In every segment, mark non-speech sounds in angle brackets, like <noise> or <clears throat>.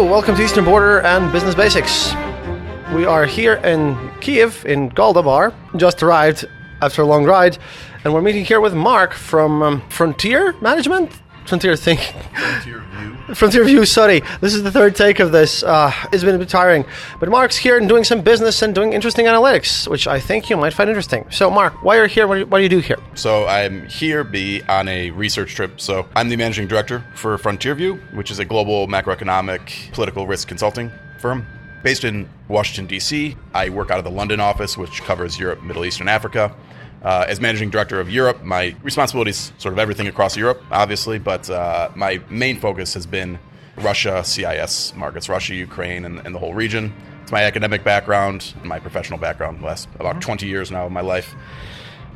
Welcome to Eastern Border and Business Basics. We are here in Kiev, in Goldabar, just arrived after a long ride, and we're meeting here with Mark from um, Frontier Management? Frontier Think. Frontier View. Frontier View, sorry. This is the third take of this. Uh, it's been a bit tiring. But Mark's here and doing some business and doing interesting analytics, which I think you might find interesting. So, Mark, why are you here? What do you, what do, you do here? So, I'm here be on a research trip. So, I'm the managing director for Frontier View, which is a global macroeconomic political risk consulting firm. Based in Washington, D.C., I work out of the London office, which covers Europe, Middle East, and Africa. Uh, as managing director of Europe, my responsibilities sort of everything across Europe, obviously, but uh, my main focus has been Russia, CIS markets, Russia, Ukraine, and, and, the whole region. It's my academic background, my professional background, last about 20 years now of my life.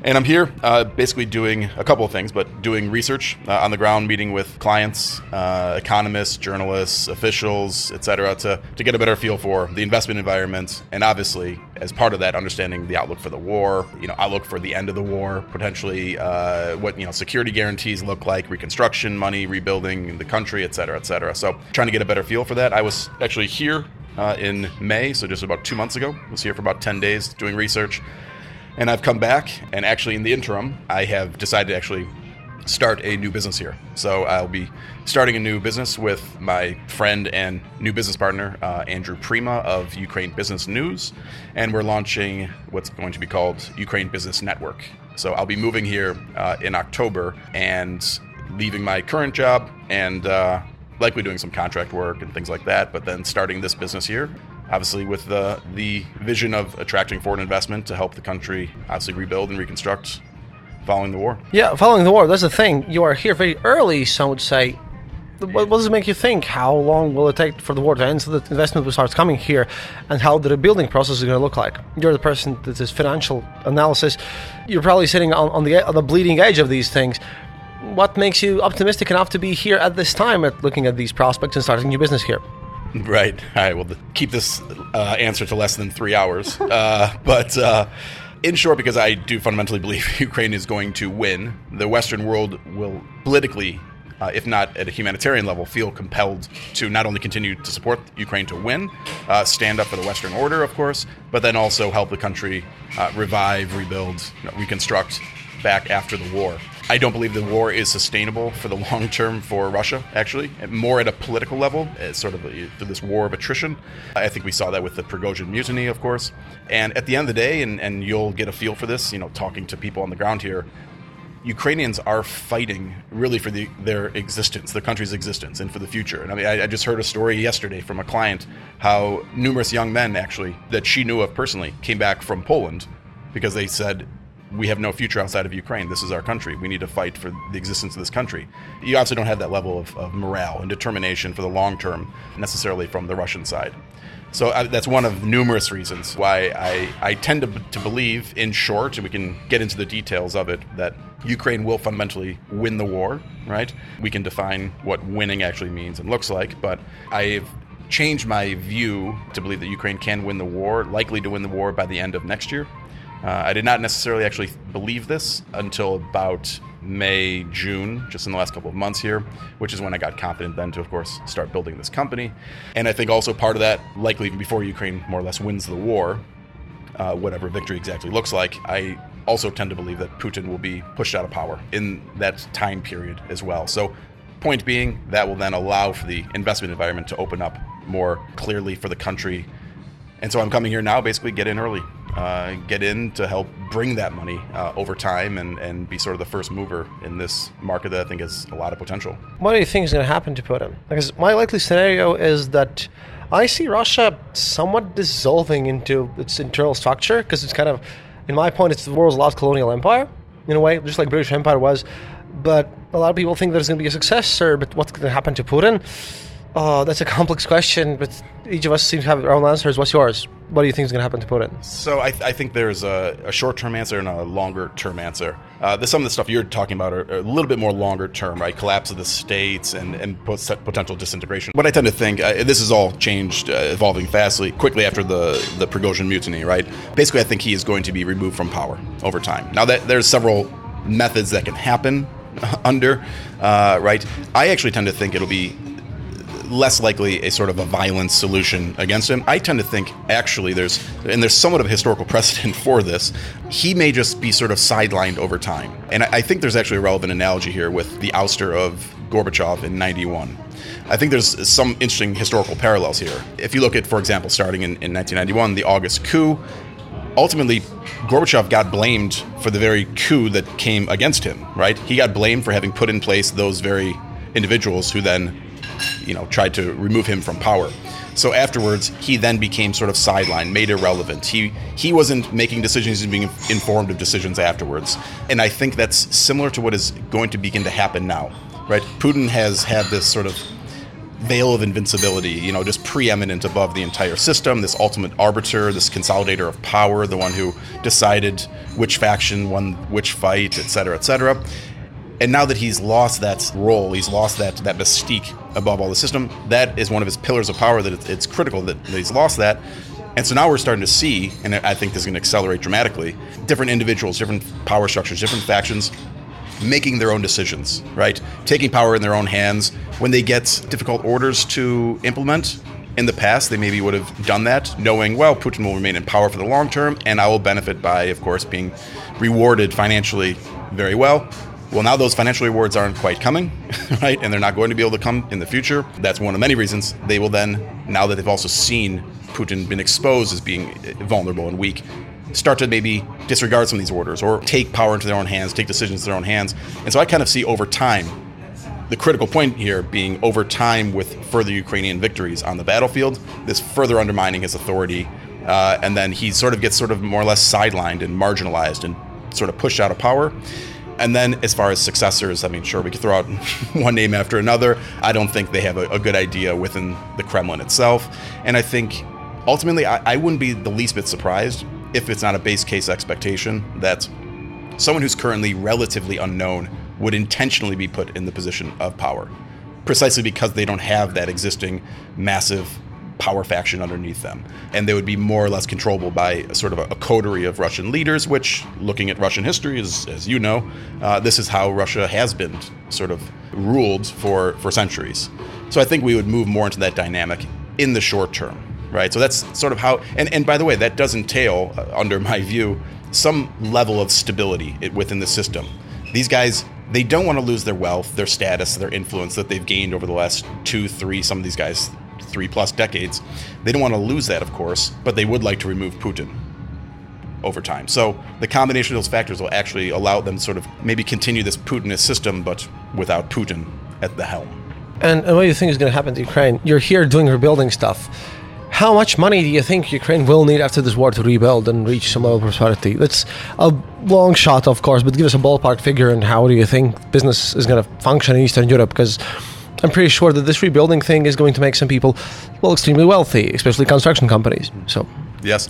And I'm here uh, basically doing a couple of things, but doing research uh, on the ground, meeting with clients, uh, economists, journalists, officials, et cetera, to, to get a better feel for the investment environment. And obviously, as part of that, understanding the outlook for the war, you know, outlook for the end of the war, potentially uh, what, you know, security guarantees look like, reconstruction money, rebuilding the country, et cetera, et cetera. So trying to get a better feel for that. I was actually here uh, in May, so just about two months ago. I was here for about 10 days doing research. And I've come back, and actually, in the interim, I have decided to actually start a new business here. So I'll be starting a new business with my friend and new business partner, uh, Andrew Prima of Ukraine Business News. And we're launching what's going to be called Ukraine Business Network. So I'll be moving here uh, in October and leaving my current job and uh, likely doing some contract work and things like that, but then starting this business here obviously with the the vision of attracting foreign investment to help the country obviously rebuild and reconstruct following the war. Yeah, following the war. That's the thing. You are here very early. Some would say. What, does it make you think? How long will it take for the war to end so that investment will start coming here, and how the rebuilding process is going to look like? You're the person that is financial analysis. You're probably sitting on, on the on the bleeding edge of these things. What makes you optimistic enough to be here at this time at looking at these prospects and starting new business here? <laughs> Right. All right. Well, keep this uh, answer to less than three hours. Uh, <laughs> but uh, in short, because I do fundamentally believe <laughs> Ukraine is going to win, the Western world will politically, uh, if not at a humanitarian level, feel compelled to not only continue to support Ukraine to win, uh, stand up for the Western order, of course, but then also help the country uh, revive, rebuild, reconstruct back after the war. I don't believe the war is sustainable for the <laughs> long term for Russia, actually, more at a political level, it's sort of a, this war of attrition. I think we saw that with the Prigozhin mutiny, of course. And at the end of the day, and, and you'll get a feel for this, you know, talking to people on the ground here, Ukrainians are fighting really for the, their existence, the country's existence, and for the future. And I mean, I, I, just heard a story yesterday from a client how numerous young men, actually, that she knew of personally, came back from Poland because they said we have no future outside of Ukraine. This is our country. We need to fight for the existence of this country. You obviously don't have that level of, of morale and determination for the long term necessarily from the Russian side. So uh, that's one of numerous reasons why I, I tend to, to believe, in short, and we can get into the details of it, that Ukraine will fundamentally win the war, right? We can define what winning actually means and looks like, but I've changed my view to believe that Ukraine can win the war, likely to win the war by the end of next year. Uh, I did not necessarily actually believe this until about May, June, just in the last couple of months here, which is when I got confident then to, of course, start building this company. And I think also part of that, likely even before Ukraine more or less wins the war, uh, whatever victory exactly looks like, I also tend to believe that Putin will be pushed out of power in that time period as well. So, point being, that will then allow for the investment environment to open up more clearly for the country. And so I'm coming here now, basically get in early uh, get in to help bring that money uh, over time and, and be sort of the first mover in this market that I think has a lot of potential. What do you think is going to happen to Putin? Because my likely scenario is that I see Russia somewhat dissolving into its internal structure because it's kind of, in my point, it's the world's last colonial empire in a way, just like British Empire was. But a lot of people think there's going to be a successor. But what's going to happen to Putin? Oh, that's a complex question, but each of us seems to have our own answers. What's yours? What do you think is going to happen to Putin? So I, th- I think there's a, a short-term answer and a longer-term answer. Uh, there's some of the stuff you're talking about are, are a little bit more longer-term, right? Collapse of the states and, and potential disintegration. What I tend to think, uh, this has all changed, uh, evolving fastly, quickly after the, the Prigozhin mutiny, right? Basically, I think he is going to be removed from power over time. Now, that there's several methods that can happen <laughs> under, uh, right? I actually tend to think it'll be less likely a sort of a violent solution against him. I tend to think actually there's and there's somewhat of a historical <laughs> precedent for this. He may just be sort of sidelined over time, and I, think there's actually a relevant analogy here with the ouster of Gorbachev in '91. I think there's some interesting historical parallels here. If you look at, for example, starting in, in 1991, the August coup, ultimately Gorbachev got blamed for the very coup that came against him, right? He got blamed for having put in place those very individuals who then, you know, tried to remove him from power. So afterwards, he then became sort of sidelined, made irrelevant. He he wasn't making decisions and being informed of decisions afterwards. And I think that's similar to what is going to begin to happen now, right? Putin has had this sort of veil of invincibility, you know, just preeminent above the entire system, this ultimate arbiter, this consolidator of power, the one who decided which faction won which fight, et cetera, et cetera. And now that he's lost that role, he's lost that that mystique above all the system. That is one of his pillars of power. That it's critical that, he's lost that. And so now we're starting to see, and I think this is going to accelerate dramatically, different individuals, different power structures, different factions making their own decisions, right? Taking power in their own hands. When they get difficult orders to implement, in the past, they maybe would have done that, knowing, well, Putin will remain in power for the long term, and I will benefit by, of course, being rewarded financially very well. Well, now those financial rewards aren't quite coming, <laughs> right? And they're not going to be able to come in the future. That's one of many reasons they will then, now that they've also seen Putin been exposed as being vulnerable and weak, start to maybe disregard some of these orders or take power into their own hands, take decisions in their own hands. And so I kind of see over time, the critical point here being over time with further Ukrainian victories on the battlefield, this further undermining his authority. Uh, and then he sort of gets sort of more or less sidelined and marginalized and sort of pushed out of power. And then, as far as successors, I mean, sure, we could throw out <laughs> one name after another. I don't think they have a, a good idea within the Kremlin itself. And I think ultimately, I, I wouldn't be the least bit surprised if it's not a base case expectation, that someone who's currently relatively unknown would intentionally be put in the position of power, precisely because they don't have that existing massive power faction underneath them. And they would be more or less controllable by sort of a, a coterie of Russian leaders, which, looking at Russian history, is, as you know, uh, this is how Russia has been sort of ruled for, for centuries. So I think we would move more into that dynamic in the short term right? So that's sort of how. And and by the way, that does entail, uh, under my view, some level of stability within the system. These guys. They don't want to lose their wealth, their status, their influence that they've gained over the last two, three, some of these guys, three plus decades. They don't want to lose that, of course, but they would like to remove Putin over time. So the combination of those factors will actually allow them sort of maybe continue this Putinist system, but without Putin at the helm. And, and what do you think is going to happen to Ukraine? You're here doing rebuilding stuff. How much money do you think Ukraine will need after this war to rebuild and reach some level of prosperity? That's a long shot, of course, but give us a ballpark figure and how do you think business is going to function in Eastern Europe? Because I'm pretty sure that this rebuilding thing is going to make some people, well, extremely wealthy, especially construction companies. So, yes.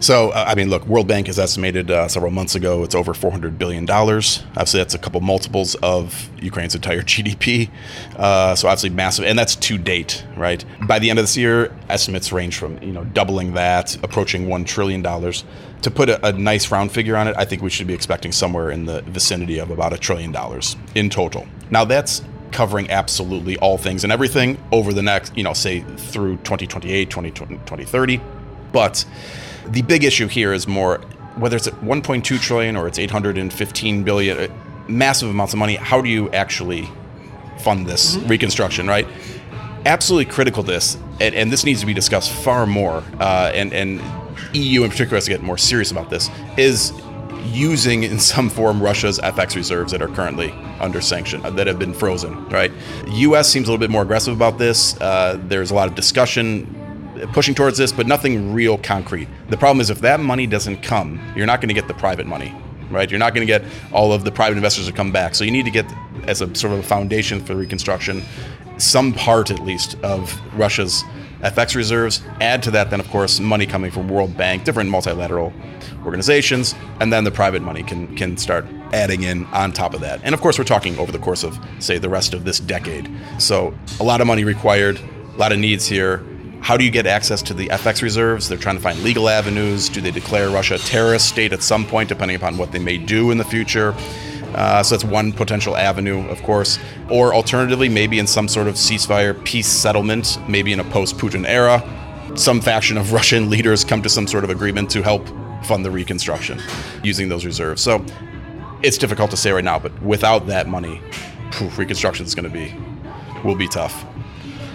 So, uh, I mean, look, World Bank has estimated uh, several months ago it's over $400 billion. Obviously, that's a couple multiples of Ukraine's entire <laughs> GDP. Uh, so, obviously, massive. And that's to date, right? By the end of this year, estimates range from, you know, doubling that, approaching $1 trillion. To put a, a nice round figure on it, I think we should be expecting somewhere in the vicinity of about a trillion dollars in total. Now, that's covering absolutely all things and everything over the next, you know, say through 2028, 2020, 2030. But the big issue here is more whether it's at 1.2 trillion or it's 815 billion, uh, massive amounts of money. How do you actually fund this mm-hmm. reconstruction, right? Absolutely critical this, and, and, this needs to be discussed far more. Uh, and, and EU in particular has to get more serious about this. Is using in some form Russia's FX reserves that are currently under sanction, uh, that have been frozen, right? US seems a little bit more aggressive about this. Uh, there's a lot of discussion pushing towards this, but nothing real concrete. The problem is if that money doesn't come, you're not going to get the private money, right? You're not going to get all of the private investors to come back. So you need to get, as a sort of a foundation for reconstruction, some part at least of Russia's FX reserves. Add to that, then, of course, money coming from World Bank, different multilateral organizations, and then the private money can can start adding in on top of that. And of course, we're talking over the course of, say, the rest of this decade. So a lot of money required, a lot of needs here. How do you get access to the FX reserves? They're trying to find legal avenues. Do they declare Russia a terrorist state at some point, depending upon what they may do in the future? Uh, so that's one potential avenue, of course. Or alternatively, maybe in some sort of ceasefire peace settlement, maybe in a post Putin era, some faction of <laughs> Russian leaders come to some sort of agreement to help fund the reconstruction using those reserves. So it's difficult to say right now, but without that money, reconstruction is going to be will be tough.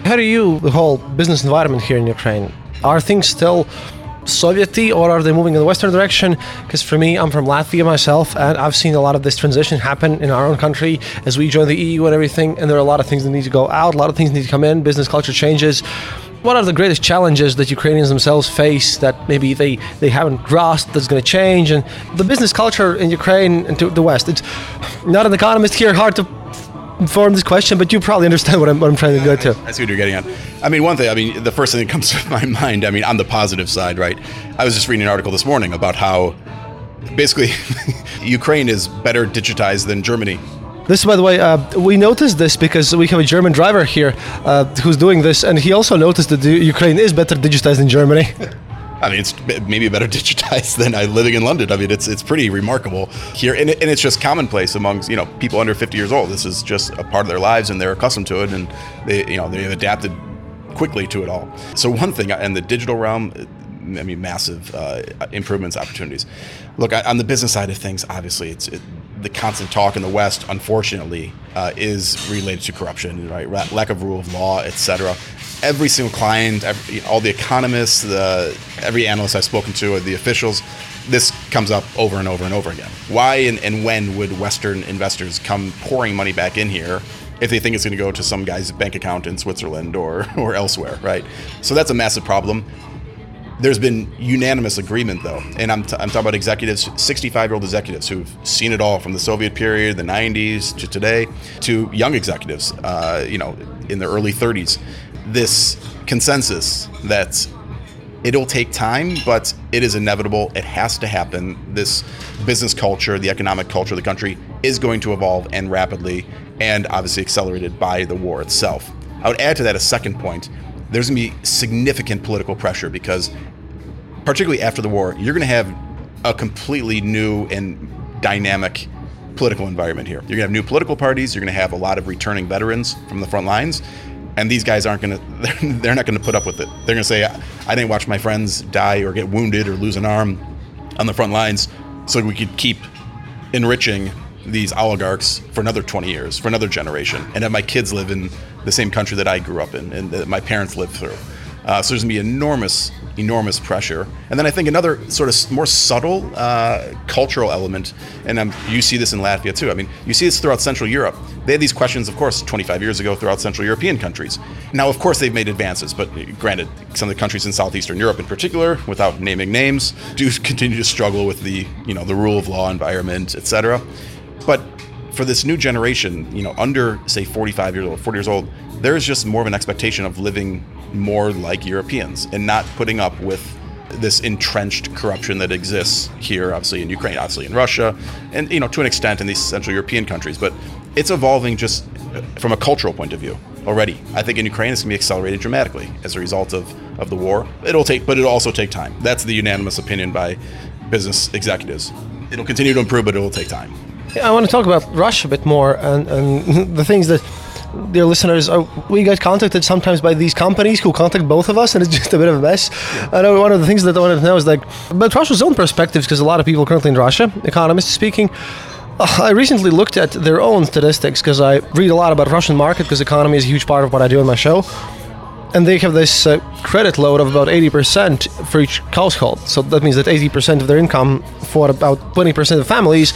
How do you the whole business environment here in Ukraine? Are things still Soviety or are they moving in the Western direction? Because for me, I'm from Latvia myself, and I've seen a lot of this transition happen in our own country as we join the EU and everything. And there are a lot of things that need to go out, a lot of things need to come in, business culture changes. What are the greatest challenges that Ukrainians themselves face that maybe they, they haven't grasped that's going to change? And the business culture in Ukraine and to the West, it's not an economist here, hard to form this question, but you probably understand what I'm, what I'm trying to go to. I see what you're getting at. I mean, one thing, I mean, the first thing that comes <laughs> to my mind, I mean, on the positive side, right? I was just reading an article this morning about how basically <laughs> Ukraine is better digitized than Germany. This, by the way, uh, we noticed this because we have a German driver here uh, who's doing this, and he also noticed that Ukraine is better digitized than Germany. <laughs> I mean, it's maybe better <laughs> digitized than I living in London. I mean, it's it's pretty remarkable here, and, and it's just commonplace among you know people under 50 years old. This is just a part of their lives, and they're accustomed to it, and they you know they've adapted quickly to it all. So one thing in the digital realm, I mean, massive uh, improvements opportunities. Look, on the business side of things, obviously, it's it, the constant talk in the West, unfortunately, uh, is related to corruption, right? Lack of rule of law, etc every single client, every, all the economists, the every analyst I've spoken to, or the officials, this comes up over and over and over again. Why and, and when would Western investors come pouring money back in here if they think it's going to go to some guy's bank account in Switzerland or, <laughs> or elsewhere, right? So that's a massive problem. There's been unanimous agreement, though, and I'm, t- I'm talking about executives, 65 year old executives who've seen it all from the Soviet period, the 90s to today, to young executives, uh, you know, in their early 30s this consensus that it'll take time, but it is inevitable. It has to happen. This business culture, the economic culture of the country is going to evolve and rapidly, and obviously accelerated by the war itself. I would add to that a second point. There's going to be significant political pressure because, particularly after the war, you're going to have a completely new and dynamic political environment here. You're going to have new political parties. You're going to have a lot of returning veterans from the front lines and these guys aren't going <laughs> to they're not going to put up with it. They're going to say i didn't watch my friends die or get wounded or lose an arm on the front lines so we could keep enriching these oligarchs for another 20 years for another generation and have my kids live in the same country that i grew up in and that my parents lived through uh, so there's going to be enormous enormous pressure. And then I think another sort of more subtle uh, cultural element, and um, you see this in Latvia too. I mean, you see this throughout Central Europe. They had these questions, of course, 25 years ago throughout Central European countries. Now, of course, they've made advances, but granted, some of the countries in Southeastern Europe, in particular, without naming names, do <laughs> continue to struggle with the you know the rule of law environment, etc. But for this new generation, you know, under say 45 years old, 40 years old, there's just more of an expectation of living more like Europeans and not putting up with this entrenched corruption that exists here, obviously in Ukraine, obviously in Russia, and you know to an extent in these Central European countries. But it's evolving just from a cultural point of view already. I think in Ukraine it's going to be accelerated dramatically as a result of, of the war. It'll take, but it'll also take time. That's the unanimous opinion by business executives. It'll continue to improve, but it will take time. I want to talk about Russia a bit more and, and <laughs> the things that dear listeners, are, we get contacted sometimes by these companies who contact both of us, and it's <laughs> just a bit of a mess. Yeah. I know one of the things that I wanted to know is like, but Russia's own perspectives, because a lot of people currently in Russia, economists speaking, uh, I recently looked at their own statistics because I read a lot about Russian market because economy is a huge part of what I do in my show and they have this uh, credit load of about 80% for each household. So that means that 80% of their income for about 20% of families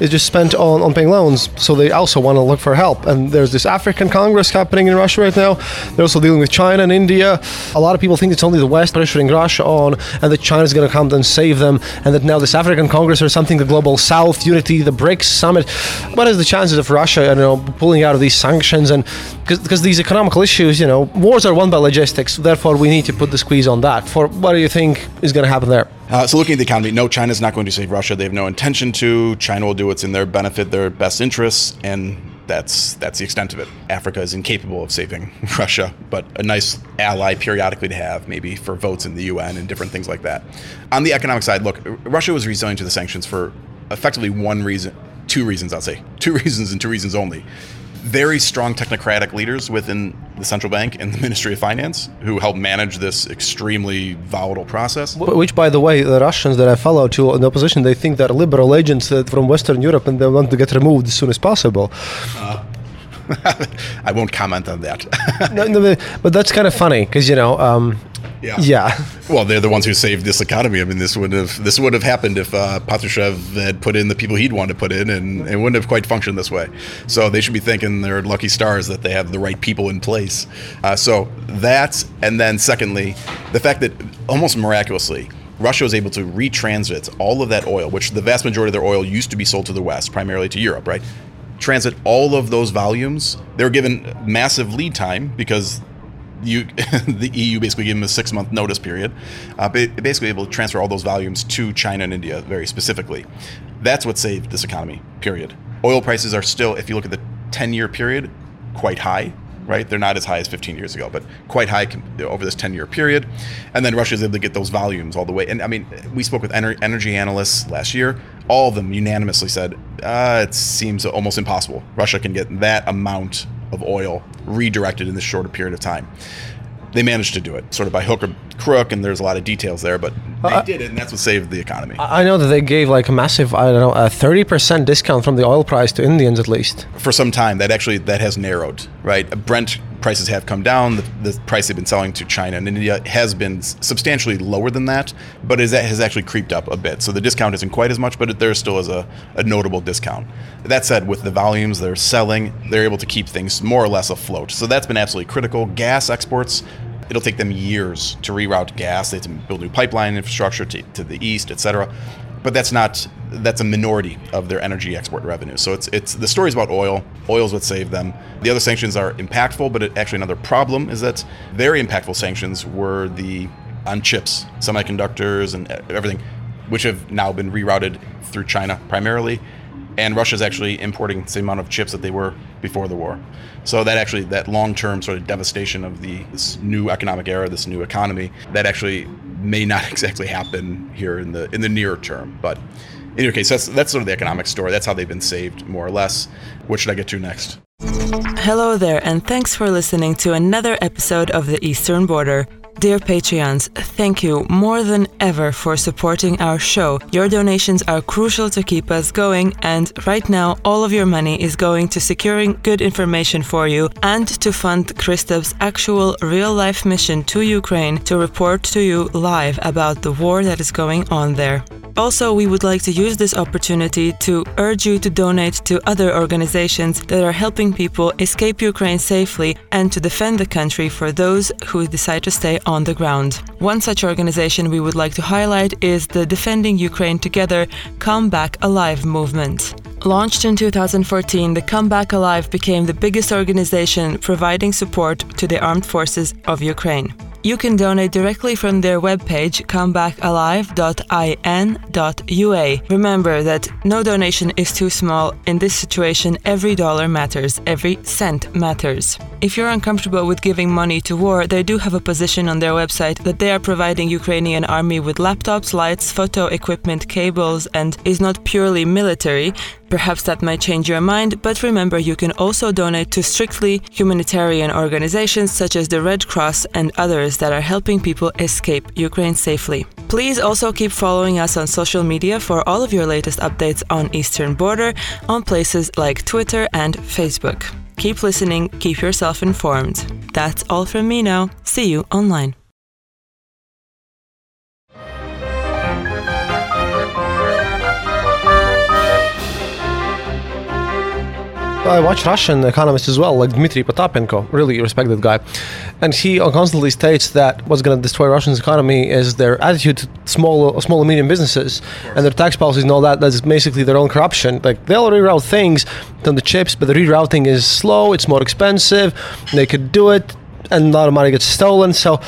is just spent on, on paying loans. So they also want to look for help. And there's this African Congress happening in Russia right now. They're also dealing with China and India. A lot of people think it's only the West pressuring Russia on and that China's going to come and save them. And that now this African Congress or something, the Global South Unity, the BRICS Summit. What is the chances of Russia, you know, pulling out of these sanctions? And because these economical issues, you know, wars are won by logistics. Therefore, we need to put the squeeze on that. For what do you think is going to happen there? Uh, so, looking at the economy, no, China's not going to save Russia. They have no intention to. China will do what's in their benefit, their best interests, and that's that's the extent of it. Africa is incapable of saving <laughs> Russia, but a nice ally periodically to have, maybe for votes in the UN and different things like that. On the economic side, look, Russia was resilient to the sanctions for effectively one reason, two reasons, I'll say. <laughs> Two reasons and two reasons only. Very strong technocratic leaders within the central bank and the <laughs> Ministry of Finance who help manage this extremely volatile process. Which, by the way, the Russians that I follow to in the opposition, they think they're liberal agents uh, from Western Europe and they want to get removed as soon as possible. Uh, <laughs> I won't comment on that. <laughs> no, no, but that's kind of funny because you know um, yeah. Yeah. Well, they're the ones who saved this economy. I mean, this would have this would have happened if uh, Patrushev had put in the people he'd want to put in, and it wouldn't have quite functioned this way. So they should be thanking their lucky stars that they have the right people in place. Uh, so that's and then secondly, the fact that almost miraculously. Russia was able to retransit all of that oil, which the vast majority of their oil used to be sold to the West, primarily to Europe, right? Transit all of those volumes. They were given massive lead time because you, <laughs> the EU basically gave them a six month notice period, uh, basically able to transfer all those volumes to China and India very specifically. That's what saved this economy, period. Oil prices are still, if you look at the 10 year period, quite high, right? They're not as high as 15 years ago, but quite high over this 10 year period. And then Russia is able to get those volumes all the way. And I mean, we spoke with energy analysts last year. All of them unanimously said uh, it seems almost impossible. Russia can get that amount of oil redirected in this shorter period of time. They managed to do it, sort of by hook or crook, and there's a lot of details there, but they uh, did it, and that's what saved the economy. I know that they gave like a massive, I don't know, a 30% discount from the oil price to Indians at least. For some time, that actually that has narrowed, right? Brent prices have come down. The, the, price they've been selling to China and India has been substantially lower than that, but is, has actually creeped up a bit. So the discount isn't quite as much, but there still is a, a notable discount. That said, with the volumes they're selling, they're able to keep things more or less afloat. So that's been absolutely critical. Gas exports it'll take them years to reroute gas. They have to build new pipeline infrastructure to, to the east, et cetera but that's not that's a minority of their energy export revenue. So it's it's the story's about oil. Oil's what saved them. The other sanctions are impactful, but it, actually another problem is that very impactful sanctions were the on chips, semiconductors, and everything, which have now been rerouted through China primarily, and Russia's actually importing the same amount of chips that they were before the war. So that actually that long-term sort of devastation of the this new economic era, this new economy, that actually may not <laughs> exactly happen here in the in the near term. But in any case, that's that's sort of the economic story. That's how they've been saved, more or less. What should I get to next? Hello there, and thanks for listening to another episode of the Eastern Border. Dear Patreons, thank you more than ever for supporting our show. Your donations are crucial to keep us going, and right now, all of your money is going to securing good information for you and to fund Kristup's actual real life mission to Ukraine to report to you live about the war that is going on there. Also, we would like to use this opportunity to urge you to donate to other organizations that are helping people escape Ukraine safely and to defend the country for those who decide to stay on the ground. One such organization we would like to highlight is the Defending Ukraine Together Come Back Alive movement. Launched in 2014, the Come Back Alive became the biggest organization providing support to the armed forces of Ukraine. You can donate directly from their webpage comebackalive.in.ua. Remember that no donation is too small. In this situation, every dollar matters, every cent matters. If you're uncomfortable with giving money to war, they do have a position on their website that they are providing Ukrainian army with laptops, lights, photo equipment, cables, and is not purely military. Perhaps that might change your mind, but remember you can also donate to strictly humanitarian organizations such as the Red Cross and others that are helping people escape Ukraine safely. Please also keep following us on social media for all of your latest updates on Eastern Border on places like Twitter and Facebook. Keep listening, keep yourself informed. That's all from me now. See you online. I watch Russian economists as well, like Dmitry Potapenko, really respected guy, and he constantly states that what's going to destroy Russia's economy is their attitude to small, small and medium businesses and their tax policies and all that. That's basically their own corruption. Like they'll reroute things on the chips, but the rerouting is slow. It's more expensive. They could do it, and a lot of money gets stolen. So,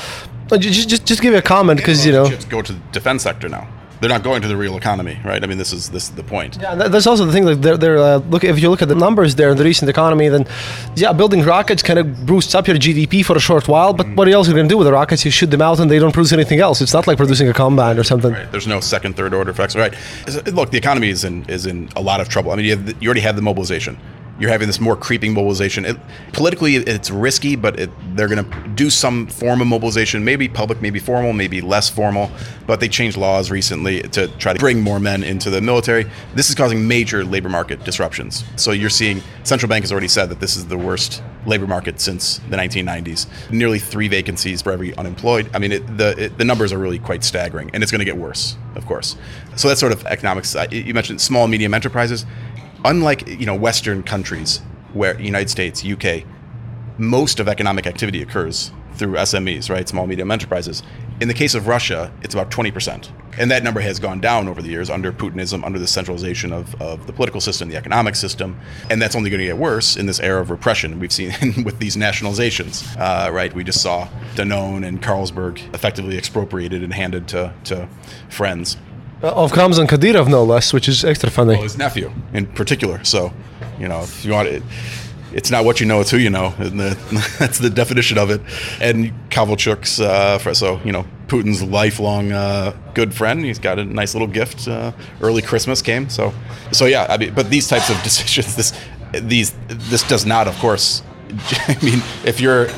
uh, just just, just give you a comment because you know chips go to the defense sector now They're not going to the real economy, right? I mean, this is this is the point. Yeah, that's also the thing. Like, they're, they're uh, look if you look at the numbers there in the recent economy, then yeah, building rockets kind of boosts up your GDP for a short while. But what else are you going to do with the rockets? You shoot them out, and they don't produce anything else. It's not like producing a combine or something. Right. There's no second, third order effects. Right. Look, the economy is in is in a lot of trouble. I mean, you, the, you already have the mobilization you're having this more creeping mobilization. It, politically, it's risky, but it, they're going to do some form of mobilization, maybe public, maybe formal, maybe less formal. But they changed laws recently to try to bring more men into the military. This is causing major labor market disruptions. So you're seeing central bank has already said that this is the worst labor market since the 1990s. Nearly three vacancies for every unemployed. I mean, it, the the numbers are really quite staggering, and it's going to get worse, of course. So that's sort of economics. You mentioned small, medium enterprises unlike you know Western countries, where United States, UK, most of economic activity occurs through SMEs, right, small medium enterprises. In the case of Russia, it's about 20%. And that number has gone down over the years under Putinism, under the centralization of, of the political system, the economic system. And that's only going to get worse in this era of repression we've seen <laughs> with these nationalizations, uh, right? We just saw Danone and Carlsberg effectively expropriated and handed to, to friends. Uh, of Ramzan Kadyrov, no less, which is extra funny. Well, his nephew in particular. So, you know, if you want it, it's not what you know, it's who you know. And the, <laughs> that's the definition of it. And Kovalchuk's, uh, so, you know, Putin's lifelong uh, good friend. He's got a nice little gift. Uh, early Christmas came. So, so yeah, I mean, but these types of <laughs> decisions, this, these, this does not, of course, <laughs> I mean, if you're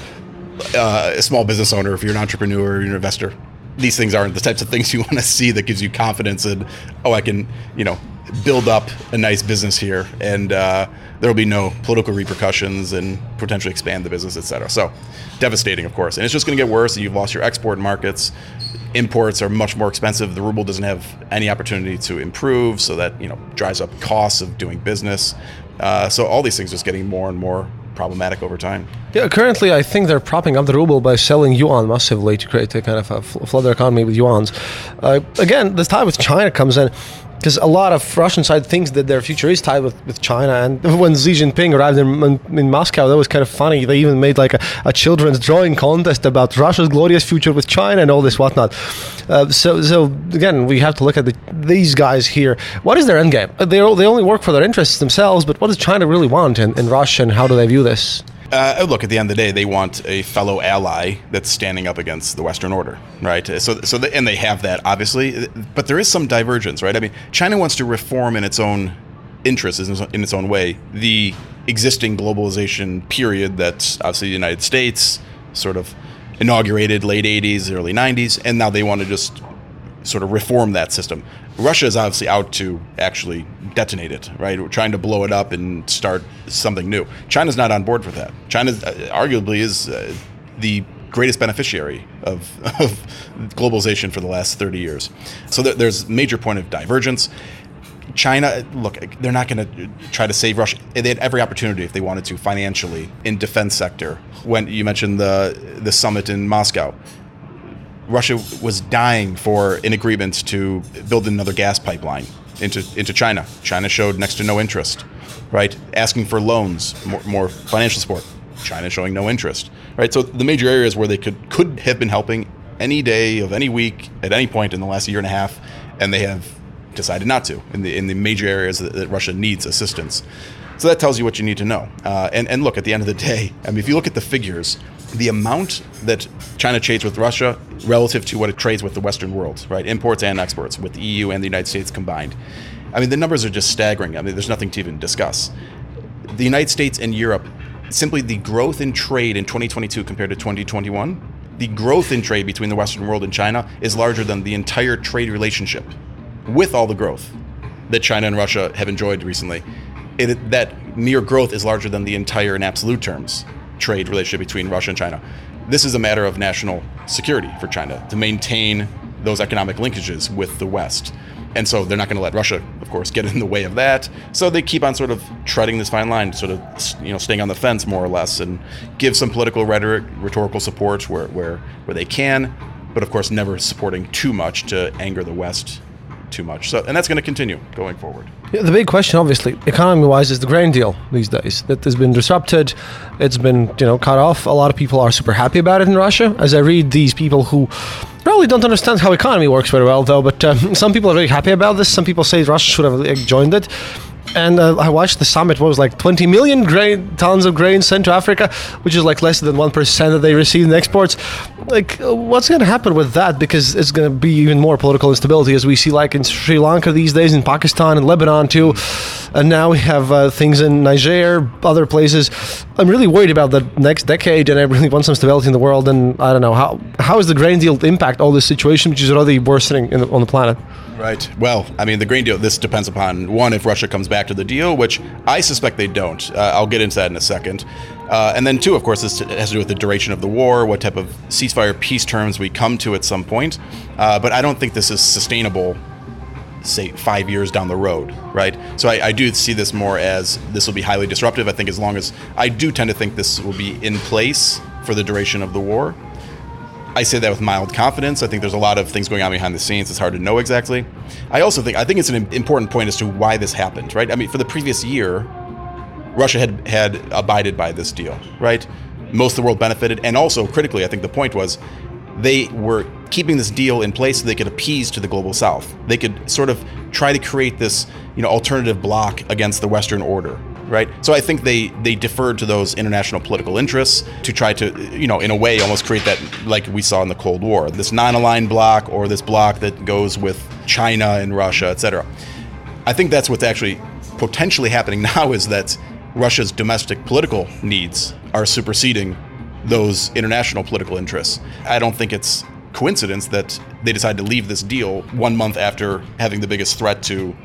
uh, a small business owner, if you're an entrepreneur, you're an investor, these things aren't the types of things you <laughs> want to see that gives you confidence in oh i can you know build up a nice business here and uh, there will be no political repercussions and potentially expand the business etc so devastating of course. And it's just going to get worse And you've lost your export markets. Imports are much more expensive. The ruble doesn't have any opportunity to improve so that you know drives up costs of doing business. Uh, so all these things just getting more and more problematic over time. Yeah, currently I think they're propping up the ruble by selling yuan massively to create a kind of a flood their economy with yuans. Uh, again, this time with China comes in because a lot of Russian side thinks that their future is tied with, with China. And <laughs> when Xi Jinping arrived in, in, in Moscow, that was kind of funny. They even made like a, a, children's drawing contest about Russia's glorious future with China and all this whatnot. Uh, so, so again, we have to look at the, these guys here. What is their end game? They, they only work for their interests themselves, but what does China really want in, in Russia and how do they view this? Uh, look, at the end of the day, they want a fellow ally that's standing up against the Western order, right? So, so, the, and they have that obviously, but there is some divergence, right? I mean, China wants to reform in its own interests, in its own way, the existing globalization period that's obviously the United States sort of inaugurated late 80s, early 90s, and now they want to just sort of reform that system. Russia is obviously out to actually detonate it, right? We're trying to blow it up and start something new. China's not on board for that. China uh, arguably is uh, the greatest beneficiary of, <laughs> of, globalization for the last 30 years. So th- there's major point of divergence. China, look, they're not going to try to save Russia. They had every opportunity if they wanted to financially in defense sector. When you mentioned the the summit in Moscow, Russia was dying for an agreement to build another gas pipeline into into China. China showed next to no interest, right? Asking for loans, more, more financial support. China showing no interest, right? So the major areas where they could could have been helping any day of any week at any point in the last year and a half, and they have decided not to in the in the major areas that, that Russia needs assistance. So that tells you what you need to know. Uh, and and look, at the end of the day, I mean, if you look at the figures, the amount that China trades with Russia relative to what it trades with the Western world, right? Imports and exports with the EU and the United States combined. I mean, the numbers are just staggering. I mean, there's nothing to even discuss. The United States and Europe, simply the growth in trade in 2022 compared to 2021, the growth in trade between the Western world and China is larger than the entire trade relationship with all the growth that China and Russia have enjoyed recently. It, that mere growth is larger than the entire, in absolute terms, trade relationship between Russia and China. This is a matter of national security for China to maintain those economic linkages with the West. And so they're not going to let Russia, of course, get in the way of that. So they keep on sort of treading this fine line, sort of you know staying on the fence more or less, and give some political rhetoric, rhetorical support where where where they can, but of course never supporting too much to anger the West too much. So, and that's going to continue going forward. Yeah, the big question, obviously, economy-wise, is the grain deal these days. That has been disrupted. It's been, you know, cut off. A lot of people are super happy about it in Russia. As I read these people who probably don't understand how economy works very well, though. But um, <laughs> some people are very happy about this. Some people say Russia should have joined it and uh, I watched the summit. What was like 20 million grain tons of grain sent to Africa, which is like less than one percent that they receive in exports. Like, uh, what's going to happen with that? Because it's going to be even more political instability, as we see like in Sri Lanka these days, in Pakistan and Lebanon too, and now we have uh, things in Niger, other places. I'm really worried about the next decade, and I really want some stability in the world. And I don't know how how is the grain deal impact all this situation, which is already worsening the, on the planet. Right. Well, I mean, the grain deal, this depends upon one, if Russia comes back to the deal, which I suspect they don't. Uh, I'll get into that in a second. Uh, and then, two, of course, this has to do with the duration of the war, what type of ceasefire peace terms we come to at some point. Uh, but I don't think this is sustainable, say, five years down the road, right? So I, I do see this more as this will be highly disruptive. I think as long as I do tend to think this will be in place for the duration of the war. I say that with mild confidence. I think there's a lot of things going on behind the scenes. It's hard to know exactly. I also think I think it's an important point as to why this happened, right? I mean, for the previous year, Russia had had abided by this deal, right? Most of the world benefited, and also critically, I think the point was they were keeping this deal in place so they could appease to the global south. They could sort of try to create this, you know, alternative bloc against the Western order, right? So I think they they deferred to those international political interests to try to, you know, in a way, almost create that like we saw in the Cold War, this non-aligned bloc or this bloc that goes with China and Russia, etc. I think that's what's actually potentially happening <laughs> now is that Russia's domestic political needs are superseding those international political interests. I don't think it's coincidence that they decided to leave this deal one month after having the biggest threat to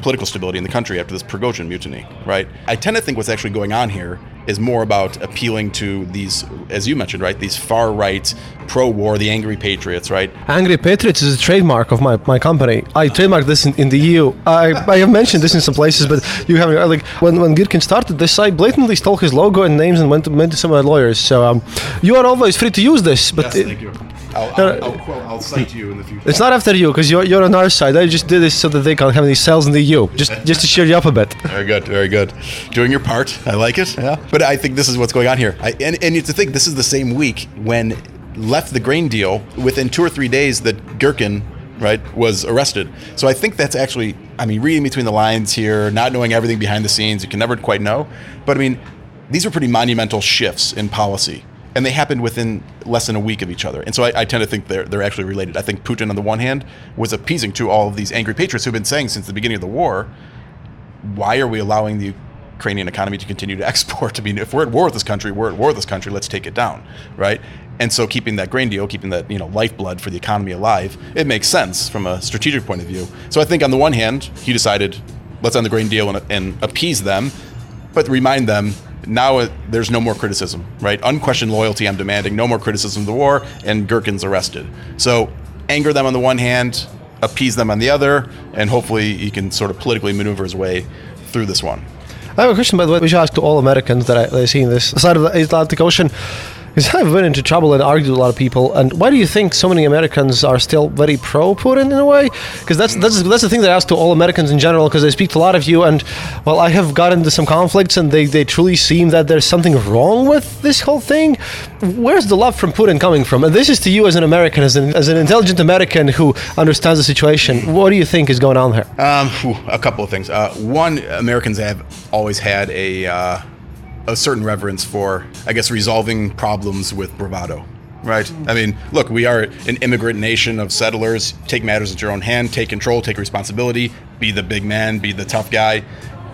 political stability in the country after this Prigozhin mutiny, right? I tend to think what's actually going on here is more about appealing to these, as you mentioned, right, these far right, pro war, the angry patriots, right? Angry patriots is a trademark of my, my company. I trademarked this in, in the EU. I, I have mentioned this in some places, but you haven't. Like when, when Girkin started this, I blatantly stole his logo and names and went to, went to some of my lawyers. So um, you are always free to use this. But yes, thank you. I'll, I'll, I'll, quote, I'll cite you in the future. It's not after you because you're, you're on our side. I just did this so that they can't have any cells in the EU, just just to cheer you up a bit. Very good, very good. Doing your part. I like it. Yeah. But I think this is what's going on here. I, and and you have to think this is the same week when left the grain deal. Within two or three days, that Girkin right was arrested. So I think that's actually. I mean, reading between the lines here, not knowing everything behind the scenes, you can never quite know. But I mean, these are pretty monumental shifts in policy and they happened within less than a week of each other. And so I, I, tend to think they're they're actually related. I think Putin, on the one hand, was appeasing to all of these angry patriots who've been saying since the beginning of the war, why are we allowing the Ukrainian economy to continue to <laughs> export? I mean, if we're at war with this country, we're at war with this country. Let's take it down, right? And so keeping that grain deal, keeping that you know lifeblood for the economy alive, it makes sense from a strategic point of view. So I think on the one hand, he decided, let's end the grain deal and, and appease them, but remind them now it, there's no more criticism, right? Unquestioned loyalty I'm demanding, no more criticism of the war, and Girkin's arrested. So anger them on the one hand, appease them on the other, and hopefully he can sort of politically maneuver his way through this one. I have a question, by the way, which I ask to all Americans that I, I see in this side of the Atlantic Ocean. Because I've been into trouble and argued with a lot of people. And why do you think so many Americans are still very pro Putin in a way? Because that's that's that's the thing that I ask to all Americans in general. Because I speak to a lot of you, and well, I have got into some conflicts, and they, they truly seem that there's something wrong with this whole thing. Where's the love from Putin coming from? And this is to you as an American, as an as an intelligent American who understands the situation. What do you think is going on here? Um, a couple of things. Uh, one, Americans have always had a uh, a certain reverence for, I guess, resolving problems with bravado. Right. I mean, look, we are an immigrant nation of settlers. Take matters into your own hand, take control, take responsibility, be the big man, be the tough guy.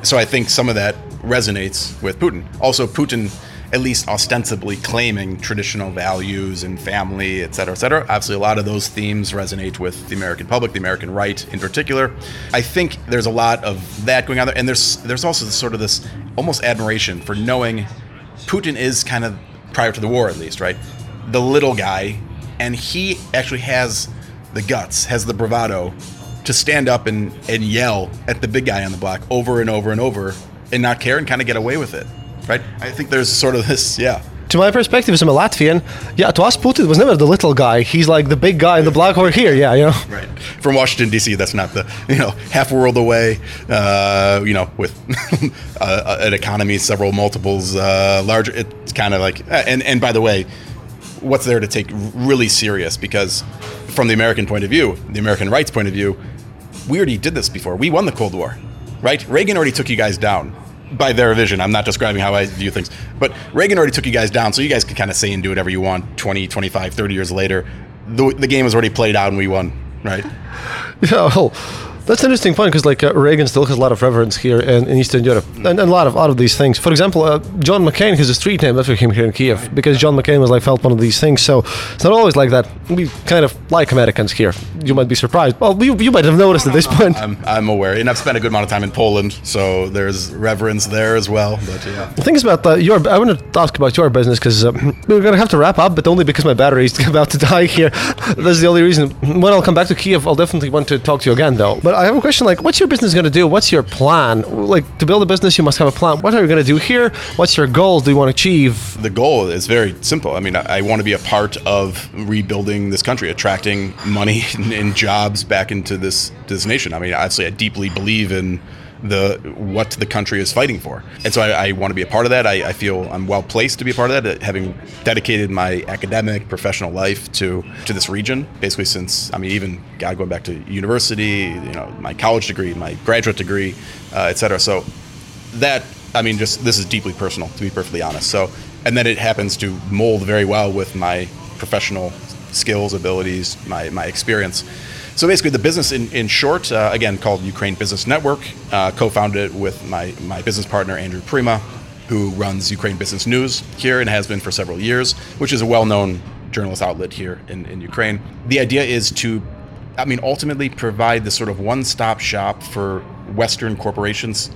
So I think some of that resonates with Putin. Also, Putin at least ostensibly claiming traditional values and family, et cetera, et cetera. Obviously, a lot of those themes resonate with the American public, the American right in particular. I think there's a lot of that going on there, and there's there's also sort of this almost admiration for knowing Putin is kind of prior to the war, at least, right, the little guy, and he actually has the guts, has the bravado to stand up and, and yell at the big guy on the block over and over and over and not care and kind of get away with it right? I think there's sort of this, yeah. To my perspective as a Latvian, yeah, to us Putin was never the little guy. He's like the big guy in the black over here. Yeah, you know. Right. From Washington D.C., that's not the you know half world away. Uh, you know, with <laughs> uh, an economy several multiples uh, larger. It's kind of like and and by the way, what's there to take really serious? Because from the American point of view, the American rights point of view, we already did this before. We won the Cold War, right? Reagan already took you guys down by their vision. I'm not describing how I view things. But Reagan already took you guys down, so you guys can kind of say and do whatever you want 20, 25, 30 years later. The, the game was already played out and we won, right? <laughs> Yeah, well, that's an interesting point because like uh, Reagan still has a lot of reverence here in, in Eastern Europe, and, and, a lot of a lot of these things. For example, uh, John McCain has a street name after him here in Kiev because John McCain was like felt one of these things. So it's not always like that. We kind of like Americans here. You might be surprised. Well, you, you might have noticed at this point. I'm, I'm aware, and I've spent a good amount of time in Poland, so there's reverence there as well. But yeah, the thing is about uh, your. I want to ask about your business because uh, <clears throat> we're gonna have to wrap up, but only because my battery is <laughs> about to die here. That's the only reason. When I'll come back to Kiev, I'll definitely want to talk to you again, though. But I have a question like, what's your business going to do? What's your plan? Like to build a business, you must have a plan. What are you going to do here? What's your goals? Do you want to achieve? The goal is very simple. I mean, I, I want to be a part of rebuilding this country, attracting money and, <laughs> and jobs back into this this nation. I mean, obviously, I deeply believe in the what the country is fighting for. And so I, I want to be a part of that. I, I, feel I'm well placed to be a part of that, having dedicated my academic, professional life to to this region. Basically, since I mean, even God going back to university, you know, my college degree, my graduate degree, uh. So that I mean, just this is deeply personal, to be perfectly honest. So, and then it happens to mold very well with my professional skills, abilities, my my experience. So basically, the business, in, in short, uh, again called Ukraine Business Network, uh, co-founded it with my, my business partner Andrew Prima, who runs Ukraine Business News here and has been for several years, which is a well-known journalist outlet here in, in Ukraine. The idea is to, I mean, ultimately provide this sort of one-stop shop for Western corporations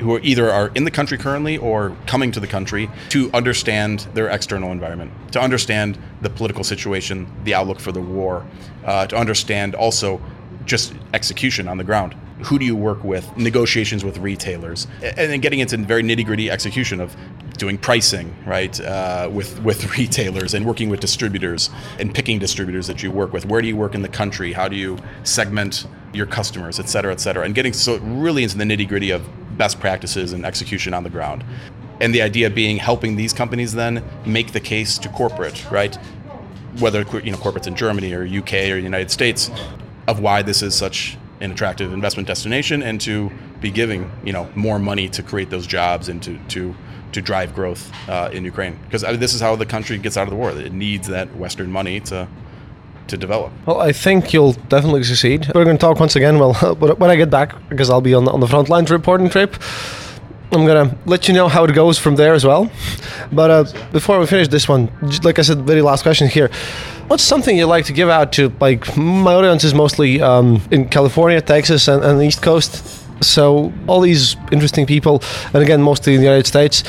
who are either are in the country currently or coming to the country to understand their external environment, to understand the political situation, the outlook for the war, uh, to understand also just execution on the ground. Who do you work with? Negotiations with retailers, and then getting into very nitty gritty execution of doing pricing, right, uh, with with <laughs> retailers and working with distributors and picking distributors that you work with. Where do you work in the country? How do you segment your customers, et cetera, et cetera, and getting so really into the nitty gritty of best practices and execution on the ground. And the idea being helping these companies then make the case to corporate, right? Whether you know corporates in Germany or UK or the United States, of why this is such an attractive investment destination, and to be giving you know more money to create those jobs and to to to drive growth uh, in Ukraine. Because I mean, this is how the country gets out of the war. It needs that Western money to to develop. Well, I think you'll definitely succeed. We're going to talk once again. Well, <laughs> when I get back, because I'll be on the, on the front lines reporting trip. I'm gonna let you know how it goes from there as well. But uh, before we finish this one, like I said, very last question here. What's something you'd like to give out to like my audience is mostly um, in California, Texas, and, and the East Coast. So all these interesting people, and again, mostly in the United States.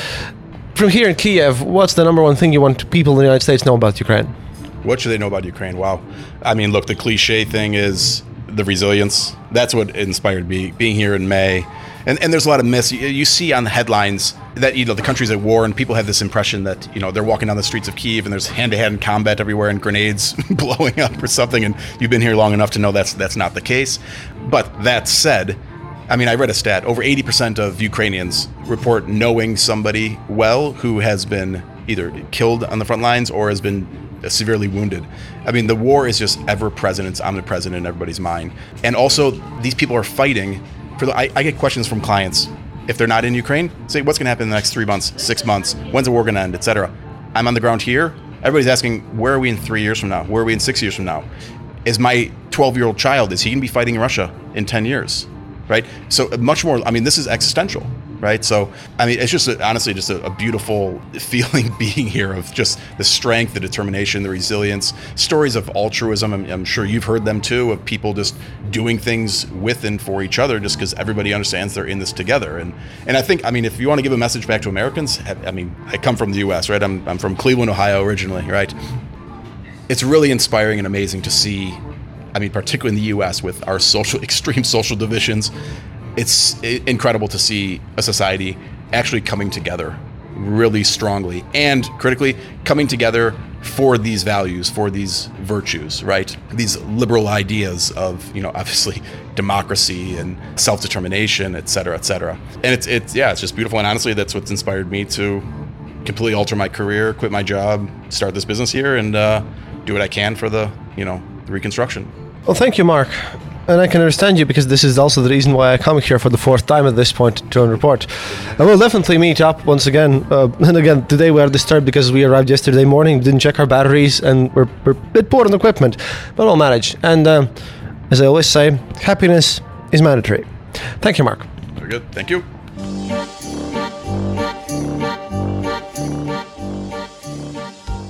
From here in Kiev, what's the number one thing you want people in the United States know about Ukraine? What should they know about Ukraine? Wow. I mean, look, the cliche thing is the resilience. That's what inspired me being here in May. And, and there's a lot of myths. You, see on the headlines that you know the country's at war, and people have this impression that you know they're walking down the streets of Kiev and there's hand-to-hand combat everywhere and grenades <laughs> blowing up or something. And you've been here long enough to know that's that's not the case. But that said, I mean, I read a stat: over 80% of Ukrainians report knowing somebody well who has been either killed on the front lines or has been severely wounded. I mean, the war is just ever present. It's omnipresent in everybody's mind. And also, these people are fighting for the. I, I get questions from clients if they're not in Ukraine. Say, what's going to happen in the next three months, six months? When's the war going to end, etc. I'm on the ground here. Everybody's asking, where are we in three years from now? Where are we in six years from now? Is my 12 year old child is he going to be fighting in Russia in 10 years? Right. So uh, much more. I mean, this is existential right? So, I mean, it's just a, honestly just a, a, beautiful <laughs> feeling being here of just the strength, the determination, the resilience. Stories of altruism. I'm, I'm sure you've heard them too of people just doing things with and for each other, just because everybody understands they're in this together. And and I think, I mean, if you want to give a message back to Americans, I mean, I come from the U.S., right? I'm I'm from Cleveland, Ohio, originally, right? It's really inspiring and amazing to see. I mean, particularly in the U.S. with our <laughs> social extreme social divisions, it's incredible to see a society actually coming together really strongly. And critically, coming together for these values, for these virtues, right? These liberal ideas of, you know, <laughs> obviously democracy and self-determination, et cetera, et cetera. And it's, it's, yeah, it's just beautiful. And honestly, that's what's inspired me to completely alter my career, quit my job, start this business here, and uh, do what I can for the, you know, the reconstruction. Well, thank you, Mark. And I can understand you because this is also the reason why I come here for the fourth time at this point to report. I will definitely meet up once again. Uh, <laughs> and again, today we are disturbed because we arrived yesterday morning, didn't check our batteries, and we're, we're a bit poor on equipment, but we'll manage. And uh, as I always say, happiness is mandatory. Thank you, Mark. Very good. Thank you.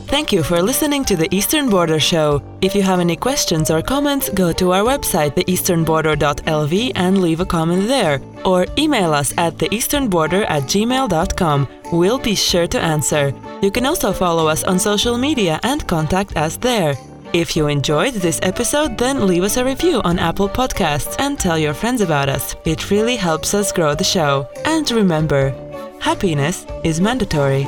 Thank you for listening to the Eastern Border Show. If you have any questions or comments, go to our website, theeasternborder.lv, and leave a comment there. Or email us at theeasternborder at gmail.com. We'll be sure to answer. You can also follow us on social media and contact us there. If you enjoyed this episode, then leave us a review on Apple Podcasts and tell your friends about us. It really helps us grow the show. And remember, happiness is mandatory.